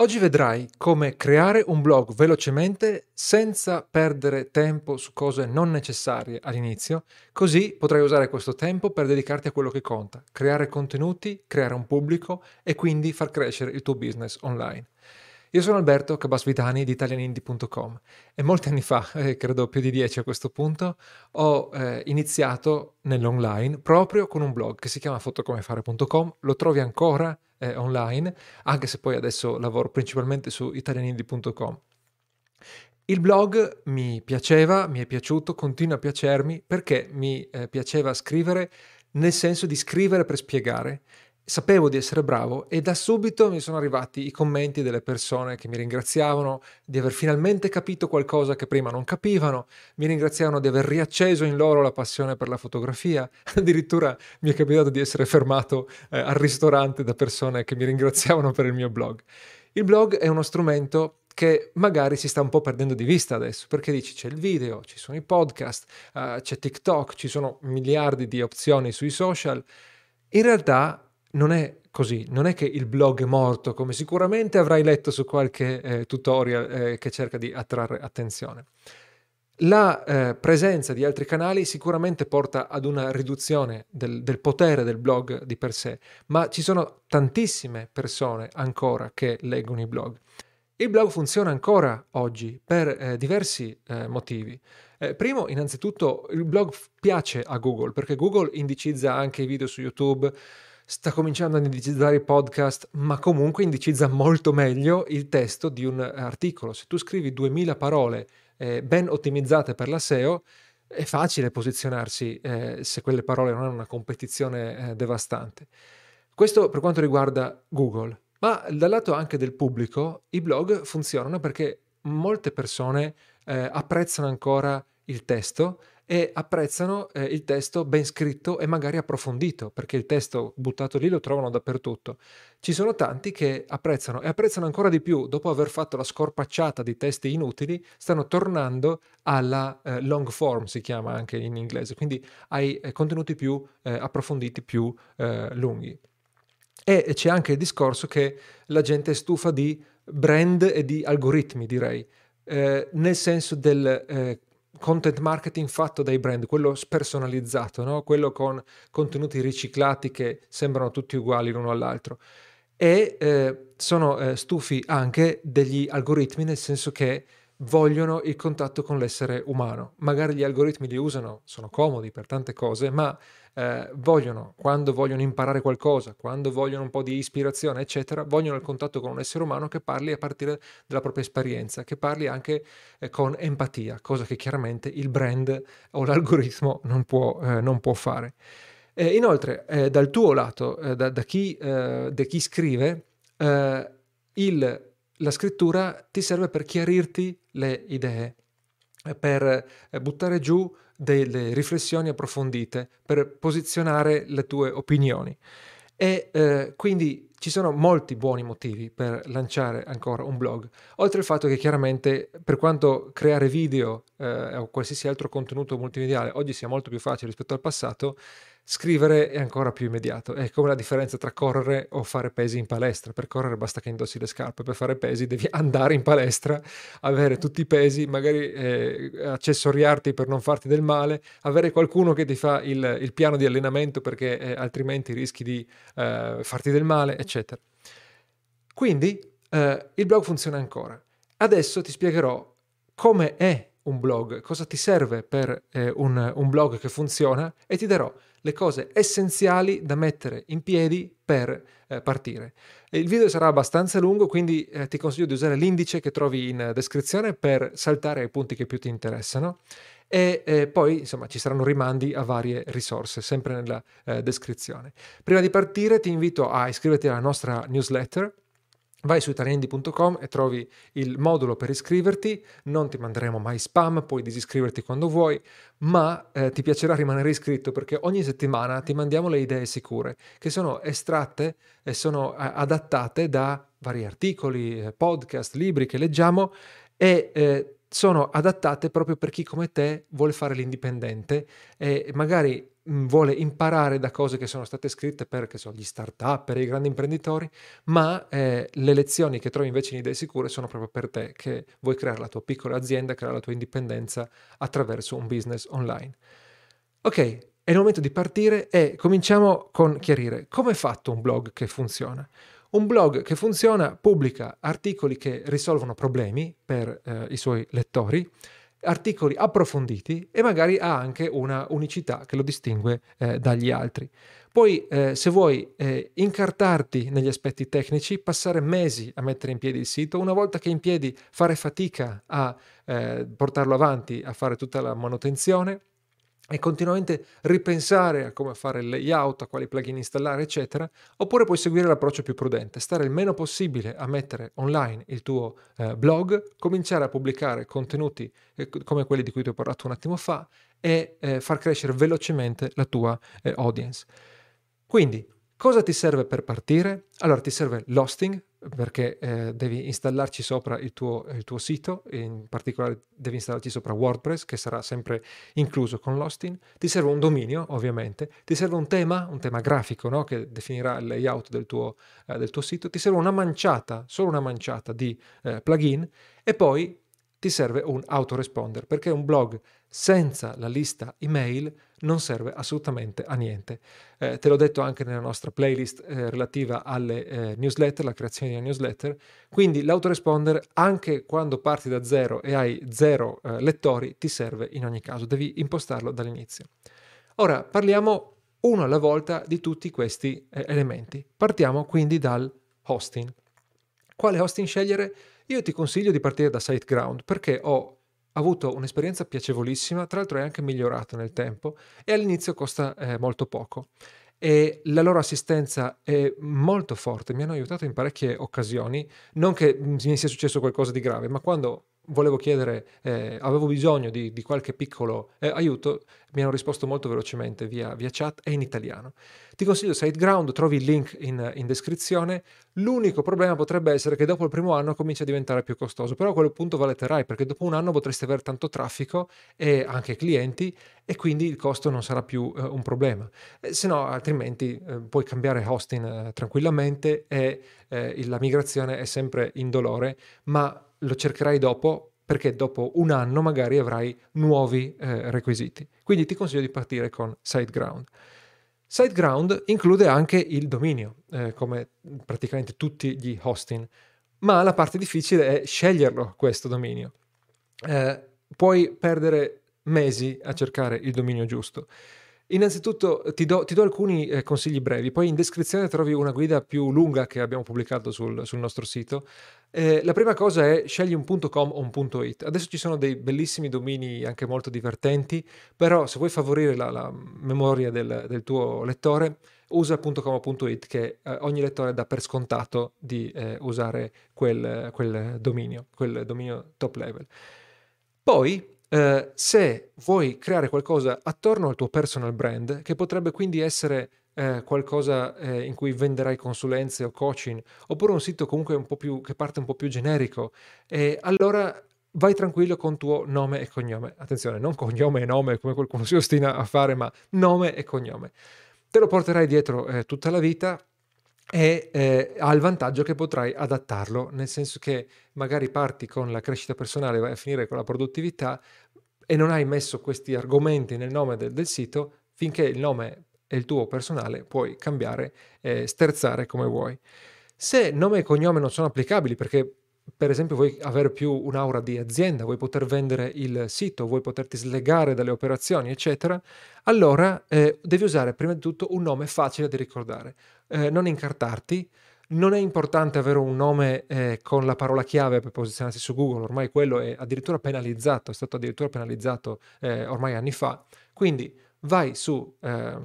Oggi vedrai come creare un blog velocemente senza perdere tempo su cose non necessarie all'inizio, così potrai usare questo tempo per dedicarti a quello che conta, creare contenuti, creare un pubblico e quindi far crescere il tuo business online. Io sono Alberto Cabasvitani di italianindie.com e molti anni fa, eh, credo più di dieci a questo punto, ho eh, iniziato nell'online proprio con un blog che si chiama fotocomefare.com, lo trovi ancora eh, online, anche se poi adesso lavoro principalmente su italianindie.com. Il blog mi piaceva, mi è piaciuto, continua a piacermi perché mi eh, piaceva scrivere nel senso di scrivere per spiegare sapevo di essere bravo e da subito mi sono arrivati i commenti delle persone che mi ringraziavano di aver finalmente capito qualcosa che prima non capivano, mi ringraziavano di aver riacceso in loro la passione per la fotografia, addirittura mi è capitato di essere fermato eh, al ristorante da persone che mi ringraziavano per il mio blog. Il blog è uno strumento che magari si sta un po' perdendo di vista adesso, perché dici c'è il video, ci sono i podcast, uh, c'è TikTok, ci sono miliardi di opzioni sui social. In realtà non è così, non è che il blog è morto, come sicuramente avrai letto su qualche eh, tutorial eh, che cerca di attrarre attenzione. La eh, presenza di altri canali sicuramente porta ad una riduzione del, del, potere del blog di per sé, ma ci sono tantissime persone ancora che leggono i blog. Il blog funziona ancora oggi per eh, diversi eh, motivi. Eh, primo, innanzitutto, il blog piace a Google perché Google indicizza anche i video su YouTube, sta cominciando a indicizzare i podcast, ma comunque indicizza molto meglio il testo di un articolo. Se tu scrivi 2000 parole eh, ben ottimizzate per la SEO, è facile posizionarsi eh, se quelle parole non hanno una competizione eh, devastante. Questo per quanto riguarda Google, ma dal lato anche del pubblico, i blog funzionano perché molte persone eh, apprezzano ancora il testo e apprezzano eh, il testo ben scritto e magari approfondito, perché il testo buttato lì lo trovano dappertutto. Ci sono tanti che apprezzano e apprezzano ancora di più, dopo aver fatto la scorpacciata di testi inutili, stanno tornando alla eh, long form, si chiama anche in inglese, quindi ai eh, contenuti più eh, approfonditi, più eh, lunghi. E c'è anche il discorso che la gente è stufa di brand e di algoritmi, direi, eh, nel senso del eh, content marketing fatto dai brand, quello spersonalizzato, no? quello con contenuti riciclati che sembrano tutti uguali l'uno all'altro. E eh, sono eh, stufi anche degli algoritmi, nel senso che vogliono il contatto con l'essere umano. Magari gli algoritmi li usano, sono comodi per tante cose, ma eh, vogliono, quando vogliono imparare qualcosa, quando vogliono un po' di ispirazione, eccetera, vogliono il contatto con un essere umano che parli a partire dalla propria esperienza, che parli anche eh, con empatia, cosa che chiaramente il brand o l'algoritmo non può, eh, non può fare. inoltre, eh, dal tuo lato, eh, da, da, chi, eh, da, chi, scrive, il la scrittura ti serve per chiarirti le idee, per eh, buttare giù delle riflessioni approfondite, per posizionare le tue opinioni. E eh, quindi ci sono molti buoni motivi per lanciare ancora un blog, oltre al fatto che chiaramente per quanto creare video eh, o qualsiasi altro contenuto multimediale oggi sia molto più facile rispetto al passato, Scrivere è ancora più immediato, è come la differenza tra correre o fare pesi in palestra. Per correre basta che indossi le scarpe, per fare pesi devi andare in palestra, avere tutti i pesi, magari eh, accessoriarti per non farti del male, avere qualcuno che ti fa il, il piano di allenamento perché eh, altrimenti rischi di eh, farti del male, eccetera. Quindi eh, il blog funziona ancora. Adesso ti spiegherò come è un blog, cosa ti serve per eh, un, un blog che funziona e ti darò le cose essenziali da mettere in piedi per eh, partire. Il video sarà abbastanza lungo, quindi eh, ti consiglio di usare l'indice che trovi in descrizione per saltare ai punti che più ti interessano e eh, poi insomma ci saranno rimandi a varie risorse sempre nella eh, descrizione. Prima di partire ti invito a iscriverti alla nostra newsletter Vai su italiandi.com e trovi il modulo per iscriverti, non ti manderemo mai spam, puoi disiscriverti quando vuoi, ma eh, ti piacerà rimanere iscritto perché ogni settimana ti mandiamo le idee sicure, che sono estratte e sono eh, adattate da vari articoli, eh, podcast, libri che leggiamo e eh, sono adattate proprio per chi come te vuole fare l'indipendente e magari vuole imparare da cose che sono state scritte per so, gli start-up, per i grandi imprenditori, ma eh, le lezioni che trovi invece in idee sicure sono proprio per te che vuoi creare la tua piccola azienda, creare la tua indipendenza attraverso un business online. Ok, è il momento di partire e cominciamo con chiarire come è fatto un blog che funziona. Un blog che funziona pubblica articoli che risolvono problemi per eh, i suoi lettori, articoli approfonditi e magari ha anche una unicità che lo distingue eh, dagli altri. Poi, eh, se vuoi eh, incartarti negli aspetti tecnici, passare mesi a mettere in piedi il sito, una volta che è in piedi fare fatica a eh, portarlo avanti, a fare tutta la manutenzione, e continuamente ripensare a come fare il layout, a quali plugin installare, eccetera, oppure puoi seguire l'approccio più prudente, stare il meno possibile a mettere online il tuo eh, blog, cominciare a pubblicare contenuti eh, come quelli di cui ti ho parlato un attimo fa e eh, far crescere velocemente la tua eh, audience. Quindi, cosa ti serve per partire? Allora, ti serve l'hosting, perché eh, devi installarci sopra il tuo, il tuo, sito, in particolare devi installarci sopra WordPress che sarà sempre incluso con l'hosting, ti serve un dominio ovviamente, ti serve un tema, un tema grafico no? che definirà il layout del tuo, eh, del tuo, sito, ti serve una manciata, solo una manciata di eh, plugin. E poi ti serve un autoresponder perché un blog senza la lista email non serve assolutamente a niente. Eh, te l'ho detto anche nella nostra playlist eh, relativa alle eh, newsletter, la creazione di una newsletter, quindi l'autoresponder anche quando parti da zero e hai zero eh, lettori ti serve in ogni caso, devi impostarlo dall'inizio. Ora parliamo uno alla volta di tutti questi eh, elementi. Partiamo quindi dal hosting. Quale hosting scegliere? Io ti consiglio di partire da SiteGround perché ho avuto un'esperienza piacevolissima, tra l'altro è anche migliorato nel tempo e all'inizio costa eh, molto poco. E la loro assistenza è molto forte, mi hanno aiutato in parecchie occasioni, non che mi sia successo qualcosa di grave, ma quando volevo chiedere, eh, avevo bisogno di, di qualche piccolo eh, aiuto, mi hanno risposto molto velocemente via, via, chat e in italiano. Ti consiglio SiteGround, trovi il link in, in, descrizione. L'unico problema potrebbe essere che dopo il primo anno comincia a diventare più costoso, però a quel punto valetterai perché dopo un anno potresti avere tanto traffico e anche clienti e quindi il costo non sarà più eh, un problema. Eh, se no, altrimenti eh, puoi cambiare hosting eh, tranquillamente e la migrazione è sempre indolore, ma lo cercherai dopo perché dopo un anno magari avrai nuovi eh, requisiti. Quindi ti consiglio di partire con SiteGround. SiteGround include anche il dominio, eh, come praticamente tutti gli hosting, ma la parte difficile è sceglierlo questo dominio. Eh, puoi perdere mesi a cercare il dominio giusto. Innanzitutto ti do, ti do alcuni eh, consigli brevi, poi in descrizione trovi una guida più lunga che abbiamo pubblicato sul, sul nostro sito. Eh, la prima cosa è scegli un .com o un .it. Adesso ci sono dei bellissimi domini anche molto divertenti, però se vuoi favorire la, la memoria del, del, tuo lettore, usa .com o .it che eh, ogni lettore dà per scontato di eh, usare quel, quel dominio, quel dominio top level. Poi eh, se vuoi creare qualcosa attorno al tuo personal brand, che potrebbe quindi essere eh, qualcosa eh, in cui venderai consulenze o coaching, oppure un sito comunque un po' più, che parte un po' più generico, allora vai tranquillo con tuo nome e cognome. Attenzione, non cognome e nome come qualcuno si ostina a fare, ma nome e cognome. Te lo porterai dietro eh, tutta la vita e eh, ha il vantaggio che potrai adattarlo, nel senso che magari parti con la crescita personale, vai a finire con la produttività e non hai messo questi argomenti nel nome del, del sito, finché il nome è il tuo personale puoi cambiare e sterzare come vuoi. Se nome e cognome non sono applicabili perché per esempio vuoi avere più un'aura di azienda, vuoi poter vendere il sito, vuoi poterti slegare dalle operazioni, eccetera, allora eh, devi usare prima di tutto un nome facile da ricordare. Eh, non incartarti, non è importante avere un nome eh, con la parola chiave per posizionarsi su Google, ormai quello è addirittura penalizzato, è stato addirittura penalizzato eh, ormai anni fa. Quindi vai su eh,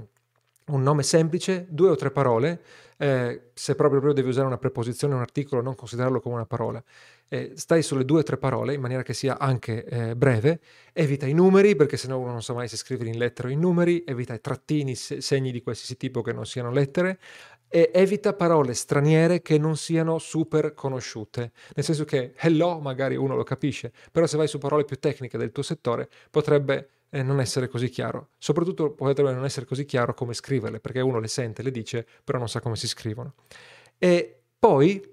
un nome semplice, due o tre parole, eh, se proprio, proprio devi usare una preposizione un articolo, non considerarlo come una parola. Eh, stai sulle due o tre parole in maniera che sia anche eh, breve, evita i numeri perché sennò uno non sa mai se scrivere in lettere o in numeri, evita i trattini, se, segni di qualsiasi tipo che non siano lettere e evita parole straniere che non siano super conosciute. Nel senso che hello magari uno lo capisce, però se vai su parole più tecniche del tuo settore potrebbe eh, non essere così chiaro. Soprattutto potrebbe non essere così chiaro come scriverle, perché uno le sente, le dice, però non sa come si scrivono. E poi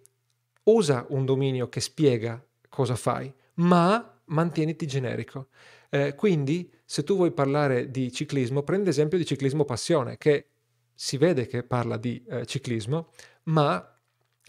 usa un dominio che spiega cosa fai, ma mantieniti generico. Eh, quindi, se tu vuoi parlare di ciclismo, prendi l'esempio di ciclismo passione, che si vede che parla di eh, ciclismo, ma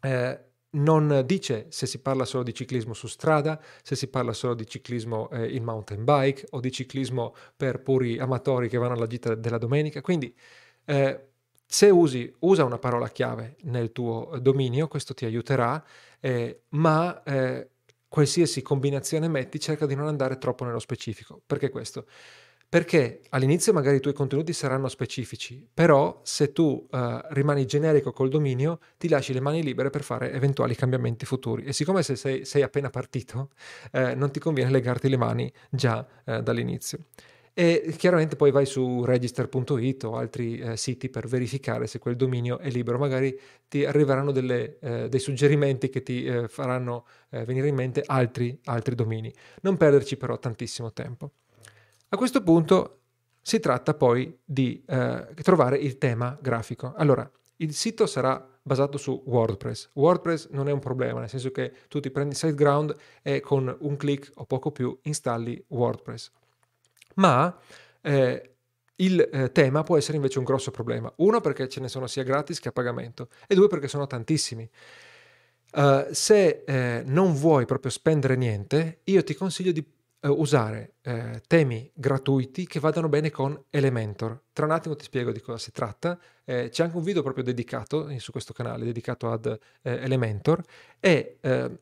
eh, non dice se si parla solo di ciclismo su strada, se si parla solo di ciclismo eh, in mountain bike o di ciclismo per puri amatori che vanno alla gita della domenica. Quindi eh, se usi, usa una parola chiave nel tuo dominio, questo ti aiuterà, eh, ma eh, qualsiasi combinazione metti cerca di non andare troppo nello specifico. Perché questo? Perché all'inizio magari i tuoi contenuti saranno specifici, però se tu uh, rimani generico col dominio, ti lasci le mani libere per fare eventuali cambiamenti futuri. E siccome se sei, sei appena partito, eh, non ti conviene legarti le mani già eh, dall'inizio. E chiaramente poi vai su register.it o altri eh, siti per verificare se quel dominio è libero. Magari ti arriveranno delle, eh, dei suggerimenti che ti eh, faranno eh, venire in mente altri, altri domini. Non perderci però tantissimo tempo. A questo punto si tratta poi di eh, trovare il tema grafico. Allora, il sito sarà basato su WordPress. WordPress non è un problema, nel senso che tu ti prendi SiteGround e con un clic o poco più installi WordPress. Ma eh, il eh, tema può essere invece un grosso problema. Uno perché ce ne sono sia gratis che a pagamento e due perché sono tantissimi. Uh, se eh, non vuoi proprio spendere niente, io ti consiglio di eh, usare eh, temi gratuiti che vadano bene con Elementor. Tra un attimo ti spiego di cosa si tratta. Eh, c'è anche un video proprio dedicato eh, su questo canale, dedicato ad eh, Elementor. E eh,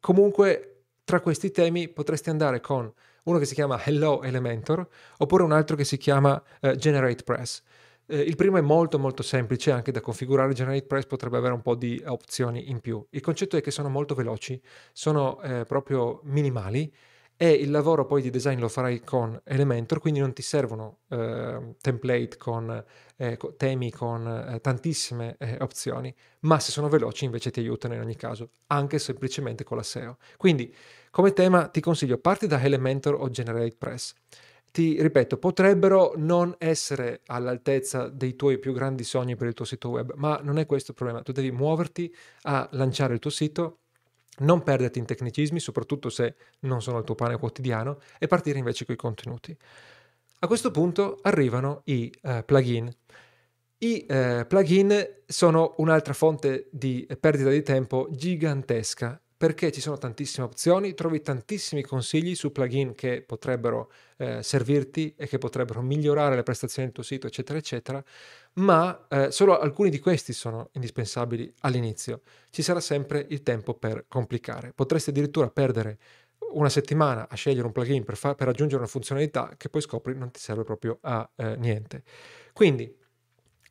comunque tra questi temi potresti andare con uno che si chiama Hello Elementor oppure un altro che si chiama Generate Press. il primo è molto molto semplice anche da configurare, Generate Press potrebbe avere un po' di opzioni in più. Il concetto è che sono molto veloci, sono proprio minimali e il lavoro poi di design lo farai con Elementor, quindi non ti servono eh, template con eh, temi con eh, tantissime eh, opzioni, ma se sono veloci invece ti aiutano in ogni caso, anche semplicemente con la SEO. Quindi come tema ti consiglio parti da Elementor o Generate Press. Ti ripeto, potrebbero non essere all'altezza dei tuoi più grandi sogni per il tuo sito web, ma non è questo il problema. Tu devi muoverti a lanciare il tuo sito non perderti in tecnicismi, soprattutto se non sono il tuo pane quotidiano, e partire invece con i contenuti. A questo punto arrivano i uh, plugin. I uh, plugin sono un'altra fonte di perdita di tempo gigantesca perché ci sono tantissime opzioni, trovi tantissimi consigli su plugin che potrebbero eh, servirti e che potrebbero migliorare le prestazioni del tuo sito, eccetera, eccetera, ma eh, solo alcuni di questi sono indispensabili all'inizio. Ci sarà sempre il tempo per complicare. Potresti addirittura perdere una settimana a scegliere un plugin per, fa- per aggiungere una funzionalità che poi scopri non ti serve proprio a eh, niente. Quindi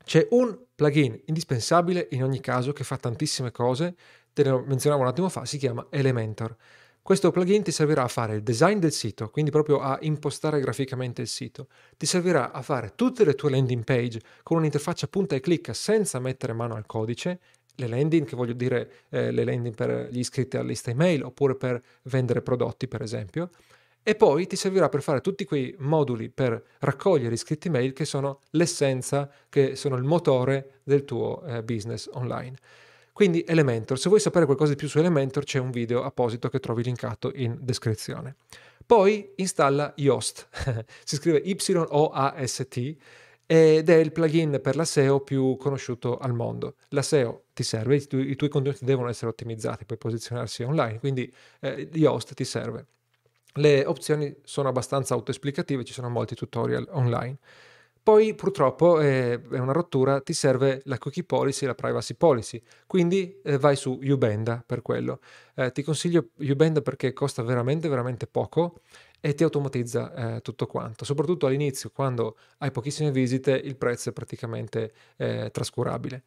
c'è un plugin indispensabile in ogni caso che fa tantissime cose te ne menzionavo un attimo fa, si chiama Elementor. Questo plugin ti servirà a fare il design del sito, quindi proprio a impostare graficamente il sito. Ti servirà a fare tutte le tue landing page con un'interfaccia punta e clicca senza mettere mano al codice. Le landing, che voglio dire eh, le landing per gli iscritti alla lista email oppure per vendere prodotti, per esempio. E poi ti servirà per fare tutti quei moduli per raccogliere iscritti mail che sono l'essenza, che sono il motore del tuo eh, business online. Quindi Elementor, se vuoi sapere qualcosa di più su Elementor c'è un video apposito che trovi linkato in descrizione. Poi installa Yoast, si scrive Y-O-A-S-T ed è il plugin per la SEO più conosciuto al mondo. La SEO ti serve, i, tu- i tuoi contenuti devono essere ottimizzati per posizionarsi online, quindi eh, Yoast ti serve. Le opzioni sono abbastanza autoesplicative, ci sono molti tutorial online. Poi purtroppo eh, è una rottura, ti serve la cookie policy e la privacy policy, quindi eh, vai su Ubenda per quello. Eh, ti consiglio Ubenda perché costa veramente veramente poco e ti automatizza eh, tutto quanto. Soprattutto all'inizio, quando hai pochissime visite, il prezzo è praticamente eh, trascurabile.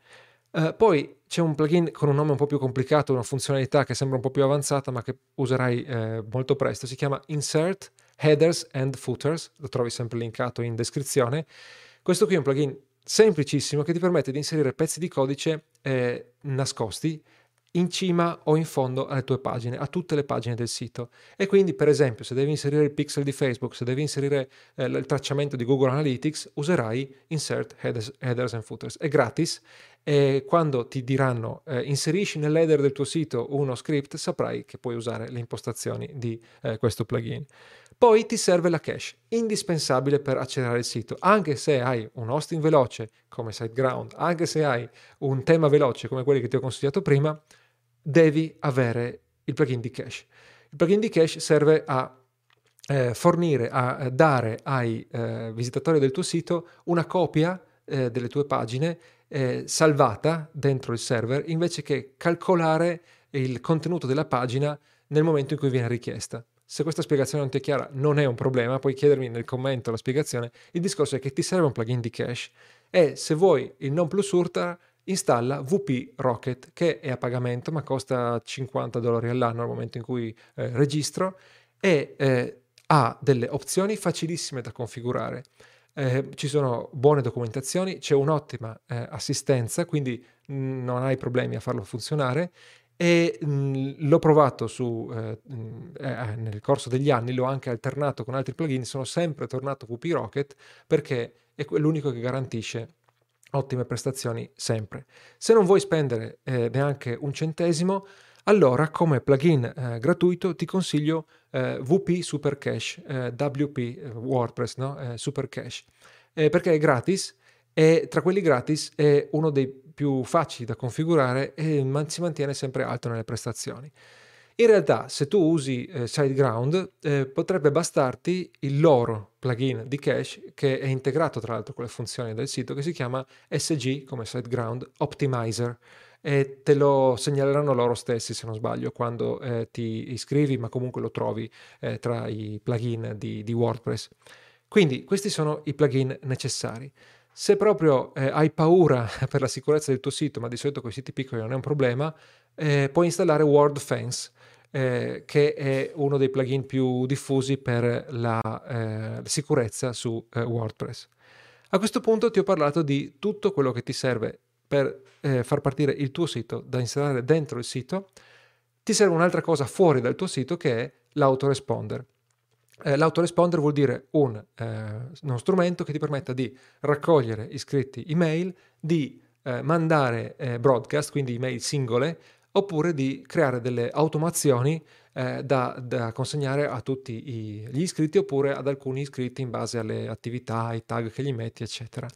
Uh, poi c'è un plugin con un nome un po' più complicato, una funzionalità che sembra un po' più avanzata, ma che userai eh, molto presto. Si chiama Insert Headers and Footers, lo trovi sempre linkato in descrizione. Questo qui è un plugin semplicissimo che ti permette di inserire pezzi di codice eh, nascosti in cima o in fondo alle tue pagine, a tutte le pagine del sito. E quindi, per esempio, se devi inserire il pixel di Facebook, se devi inserire eh, il tracciamento di Google Analytics, userai Insert Headers, headers and Footers. È gratis e quando ti diranno eh, inserisci nell'header del tuo sito uno script, saprai che puoi usare le impostazioni di eh, questo plugin. Poi ti serve la cache, indispensabile per accelerare il sito, anche se hai un hosting veloce come SiteGround, anche se hai un tema veloce come quelli che ti ho consigliato prima, devi avere il plugin di cache. Il plugin di cache serve a eh, fornire, a dare ai eh, visitatori del tuo sito una copia eh, delle tue pagine eh, salvata dentro il server invece che calcolare il contenuto della pagina nel momento in cui viene richiesta. Se questa spiegazione non ti è chiara, non è un problema, puoi chiedermi nel commento la spiegazione. Il discorso è che ti serve un plugin di cache e se vuoi il non plus ultra installa VP Rocket che è a pagamento ma costa 50 dollari all'anno al momento in cui eh, registro e eh, ha delle opzioni facilissime da configurare. Eh, ci sono buone documentazioni, c'è un'ottima eh, assistenza, quindi non hai problemi a farlo funzionare e mh, l'ho provato su, eh, mh, eh, nel corso degli anni, l'ho anche alternato con altri plugin, sono sempre tornato VP Rocket perché è l'unico che garantisce ottime prestazioni sempre. Se non vuoi spendere eh, neanche un centesimo, allora come plugin eh, gratuito ti consiglio eh, WP Super Cache, eh, WP eh, WordPress no? Eh, Super Cache, perché è gratis e tra quelli gratis è uno dei più facili da configurare e man- si mantiene sempre alto nelle prestazioni. In realtà, se tu usi eh, SiteGround, eh, potrebbe bastarti il loro plugin di cache che è integrato tra l'altro con le funzioni del sito che si chiama SG come SiteGround Optimizer e te lo segnaleranno loro stessi se non sbaglio quando eh, ti iscrivi ma comunque lo trovi eh, tra i plugin di, di, WordPress quindi questi sono i plugin necessari se proprio eh, hai paura per la sicurezza del tuo sito ma di solito con i siti piccoli non è un problema eh, puoi installare WordFence eh, che è uno dei plugin più diffusi per la eh, sicurezza su eh, WordPress. A questo punto ti ho parlato di tutto quello che ti serve per eh, far partire il tuo sito da installare dentro il sito. Ti serve un'altra cosa fuori dal tuo sito che è l'autoresponder. Eh, l'autoresponder vuol dire un, eh, uno strumento che ti permetta di raccogliere iscritti email, di mandare broadcast, quindi email singole, oppure di creare delle automazioni eh, da, da, consegnare a tutti i, gli iscritti oppure ad alcuni iscritti in base alle attività, ai tag che gli metti, eccetera.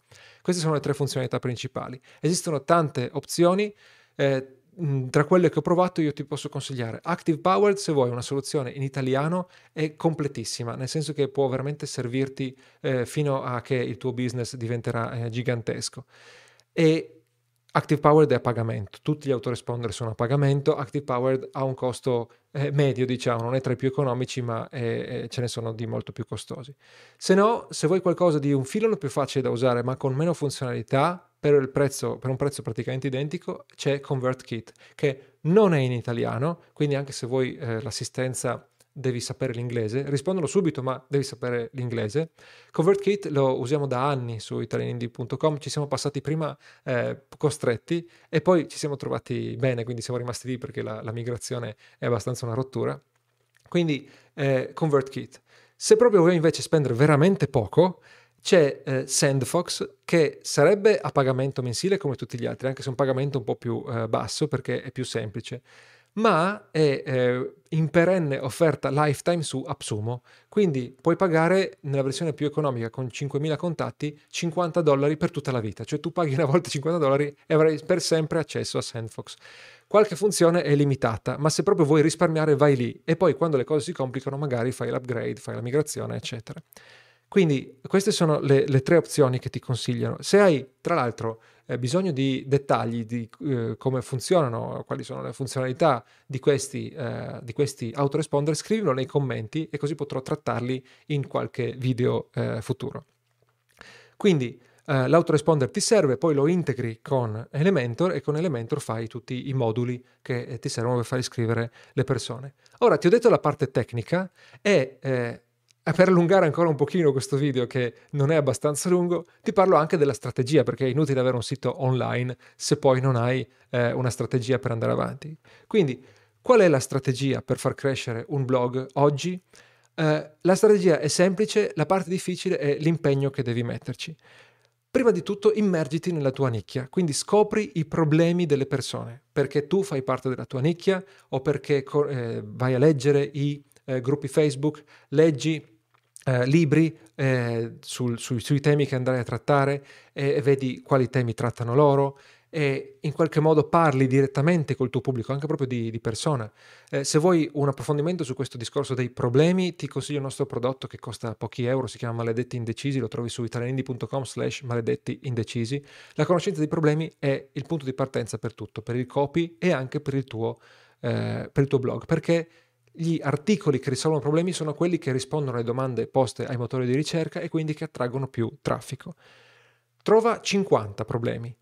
Queste sono le tre funzionalità principali. Esistono tante opzioni. Eh, tra quelle che ho provato io ti posso consigliare Active Powered se vuoi una soluzione in italiano è completissima nel senso che può veramente servirti eh, fino a che il tuo business diventerà eh, gigantesco e Active Powered è a pagamento, tutti gli autoresponder sono a pagamento, Active Powered ha un costo eh, medio, diciamo, non è tra i più economici, ma eh, ce ne sono di molto più costosi. Se no, se vuoi qualcosa di un filone più facile da usare, ma con meno funzionalità, per, prezzo, per un prezzo praticamente identico, c'è ConvertKit, che non è in italiano, quindi anche se vuoi eh, l'assistenza devi sapere l'inglese, rispondono subito ma devi sapere l'inglese. ConvertKit lo usiamo da anni su italianindie.com, ci siamo passati prima eh, costretti e poi ci siamo trovati bene, quindi siamo rimasti lì perché la, la migrazione è abbastanza una rottura. Quindi eh, ConvertKit. Se proprio vuoi invece spendere veramente poco, c'è eh, Sandfox che sarebbe a pagamento mensile come tutti gli altri, anche se un pagamento un po' più eh, basso perché è più semplice ma è eh, in perenne offerta lifetime su Absumo, quindi puoi pagare nella versione più economica con 5.000 contatti 50 dollari per tutta la vita, cioè tu paghi una volta 50 dollari e avrai per sempre accesso a Sandfox. Qualche funzione è limitata, ma se proprio vuoi risparmiare vai lì e poi quando le cose si complicano magari fai l'upgrade, fai la migrazione, eccetera. Quindi queste sono le, le tre opzioni che ti consigliano. Se hai, tra l'altro, eh, bisogno di dettagli di eh, come funzionano, quali sono le funzionalità di questi, eh, di questi autoresponder, scrivilo nei commenti e così potrò trattarli in qualche video eh, futuro. Quindi Uh, l'autoresponder ti serve, poi lo integri con Elementor e con Elementor fai tutti i moduli che eh, ti servono per far iscrivere le persone. Ora ti ho detto la parte tecnica e eh, per allungare ancora un pochino questo video che non è abbastanza lungo, ti parlo anche della strategia perché è inutile avere un sito online se poi non hai eh, una strategia per andare avanti. Quindi, qual è la strategia per far crescere un blog oggi? Eh, la strategia è semplice, la parte difficile è l'impegno che devi metterci. Prima di tutto immergiti nella tua nicchia, quindi scopri i problemi delle persone, perché tu fai parte della tua nicchia o perché eh, vai a leggere i eh, gruppi Facebook, leggi eh, libri eh, sul, sui, sui, temi che andrai a trattare e vedi quali temi trattano loro e in qualche modo parli direttamente col tuo pubblico, anche proprio di, di persona. Eh, se vuoi un approfondimento su questo discorso dei problemi, ti consiglio il nostro prodotto che costa pochi euro, si chiama Maledetti Indecisi, lo trovi su italianindi.com slash maledetti indecisi. La conoscenza dei problemi è il punto di partenza per tutto, per il copy e anche per il tuo, eh, per il tuo blog, perché gli articoli che risolvono problemi sono quelli che rispondono alle domande poste ai motori di ricerca e quindi che attraggono più traffico. Trova 50 problemi.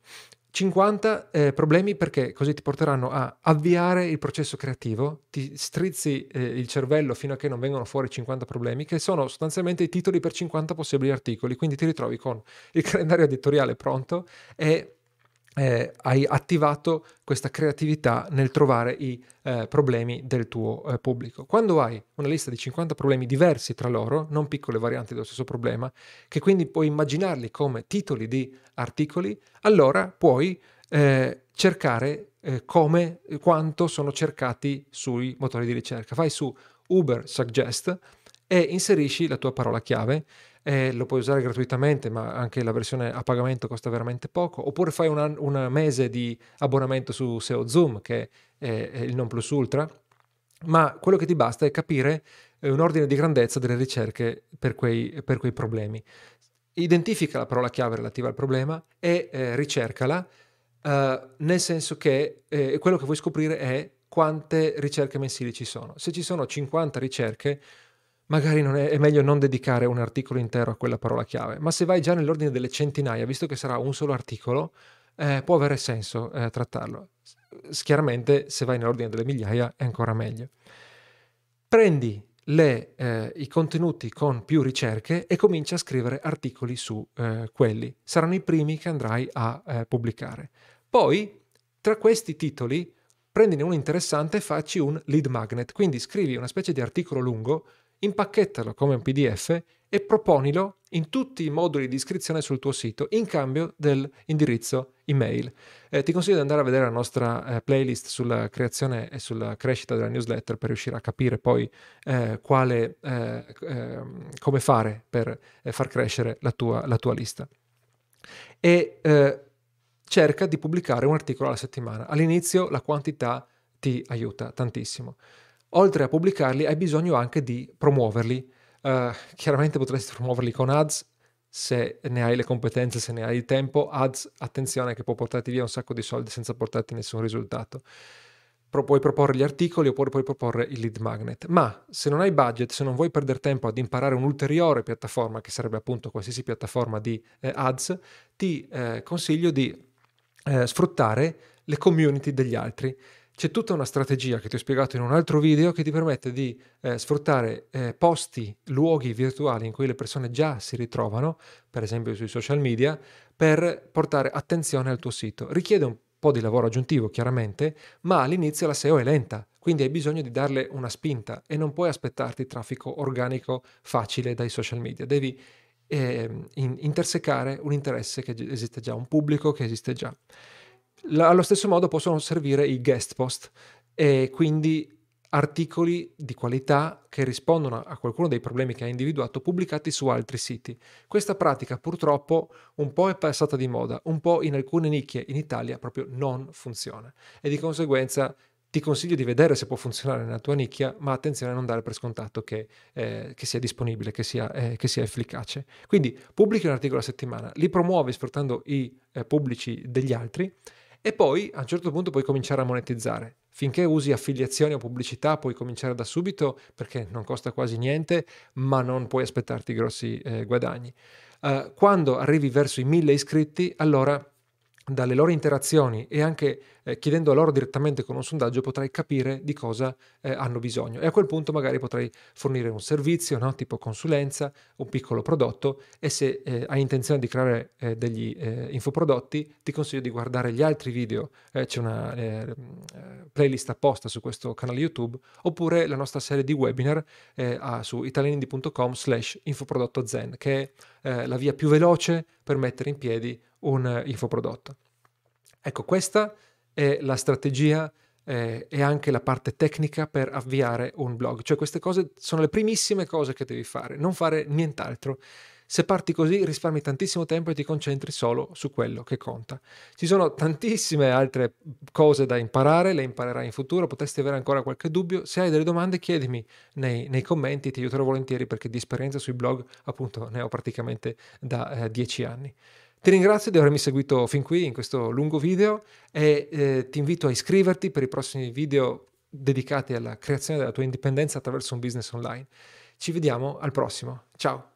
50 eh, problemi perché così ti porteranno a avviare il processo creativo, ti strizzi eh, il cervello fino a che non vengono fuori 50 problemi, che sono sostanzialmente i titoli per 50 possibili articoli, quindi ti ritrovi con il calendario editoriale pronto e eh, hai attivato questa creatività nel trovare i eh, problemi del tuo eh, pubblico. Quando hai una lista di 50 problemi diversi tra loro, non piccole varianti dello stesso problema, che quindi puoi immaginarli come titoli di articoli, allora puoi eh, cercare eh, come, quanto sono cercati sui motori di ricerca. Vai su Uber Suggest e inserisci la tua parola chiave eh, lo puoi usare gratuitamente, ma anche la versione a pagamento costa veramente poco, oppure fai un, mese di abbonamento su SEO Zoom, che è, è il non plus ultra, ma quello che ti basta è capire eh, un ordine di grandezza delle ricerche per quei, per quei problemi. Identifica la parola chiave relativa al problema e eh, ricercala, eh, nel senso che eh, quello che vuoi scoprire è quante ricerche mensili ci sono. Se ci sono 50 ricerche, magari è, è, meglio non dedicare un articolo intero a quella parola chiave, ma se vai già nell'ordine delle centinaia, visto che sarà un solo articolo, eh, può avere senso eh, trattarlo. Chiaramente se vai nell'ordine delle migliaia è ancora meglio. Prendi le, eh, i contenuti con più ricerche e comincia a scrivere articoli su eh, quelli. Saranno i primi che andrai a eh, pubblicare. Poi, tra questi titoli, prendine uno interessante e facci un lead magnet, quindi scrivi una specie di articolo lungo impacchettalo come un PDF e proponilo in tutti i moduli di iscrizione sul tuo sito in cambio dell'indirizzo email. Eh, ti consiglio di andare a vedere la nostra eh, playlist sulla creazione e sulla crescita della newsletter per riuscire a capire poi eh, quale, eh, ehm, come fare per eh, far crescere la tua, la tua lista. E eh, cerca di pubblicare un articolo alla settimana. All'inizio la quantità ti aiuta tantissimo oltre a pubblicarli hai bisogno anche di promuoverli. Uh, chiaramente potresti promuoverli con ads se ne hai le competenze, se ne hai il tempo. Ads, attenzione che può portarti via un sacco di soldi senza portarti nessun risultato. Pro- puoi proporre gli articoli oppure puoi proporre il lead magnet. Ma se non hai budget, se non vuoi perdere tempo ad imparare un'ulteriore piattaforma, che sarebbe appunto qualsiasi piattaforma di eh, ads, ti eh, consiglio di eh, sfruttare le community degli altri. C'è tutta una strategia che ti ho spiegato in un altro video che ti permette di eh, sfruttare eh, posti, luoghi virtuali in cui le persone già si ritrovano, per esempio sui social media, per portare attenzione al tuo sito. Richiede un po' di lavoro aggiuntivo, chiaramente, ma all'inizio la SEO è lenta, quindi hai bisogno di darle una spinta e non puoi aspettarti traffico organico facile dai social media. Devi eh, in- intersecare un interesse che esiste già, un pubblico che esiste già allo stesso modo possono servire i guest post e quindi articoli di qualità che rispondono a qualcuno dei problemi che hai individuato pubblicati su altri siti. Questa pratica purtroppo un po' è passata di moda, un po' in alcune nicchie in Italia proprio non funziona e di conseguenza ti consiglio di vedere se può funzionare nella tua nicchia, ma attenzione a non dare per scontato che, eh, che sia disponibile, che sia, eh, che sia, efficace. Quindi pubblichi un articolo a settimana, li promuovi sfruttando i eh, pubblici degli altri e poi a un certo punto puoi cominciare a monetizzare. Finché usi affiliazioni o pubblicità puoi cominciare da subito perché non costa quasi niente, ma non puoi aspettarti grossi eh, guadagni. Uh, quando arrivi verso i mille iscritti, allora dalle loro interazioni e anche eh, chiedendo a loro direttamente con un sondaggio potrai capire di cosa eh, hanno bisogno e a quel punto magari potrai fornire un servizio no? tipo consulenza, un piccolo prodotto e se eh, hai intenzione di creare eh, degli eh, infoprodotti ti consiglio di guardare gli altri video, eh, c'è una playlist apposta su questo canale YouTube oppure la nostra serie di webinar a, su italianindi.com slash infoprodotto zen che è la via più veloce per mettere in piedi un infoprodotto. Ecco, questa è la strategia eh, e anche la parte tecnica per avviare un blog. Cioè queste cose sono le primissime cose che devi fare, non fare nient'altro. Se parti così risparmi tantissimo tempo e ti concentri solo su quello che conta. Ci sono tantissime altre cose da imparare, le imparerai in futuro, potresti avere ancora qualche dubbio. Se hai delle domande chiedimi nei, nei commenti, ti aiuterò volentieri perché di esperienza sui blog appunto ne ho praticamente da eh, dieci anni. Ti ringrazio di avermi seguito fin qui in questo lungo video e eh, ti invito a iscriverti per i prossimi video dedicati alla creazione della tua indipendenza attraverso un business online. Ci vediamo al prossimo. Ciao!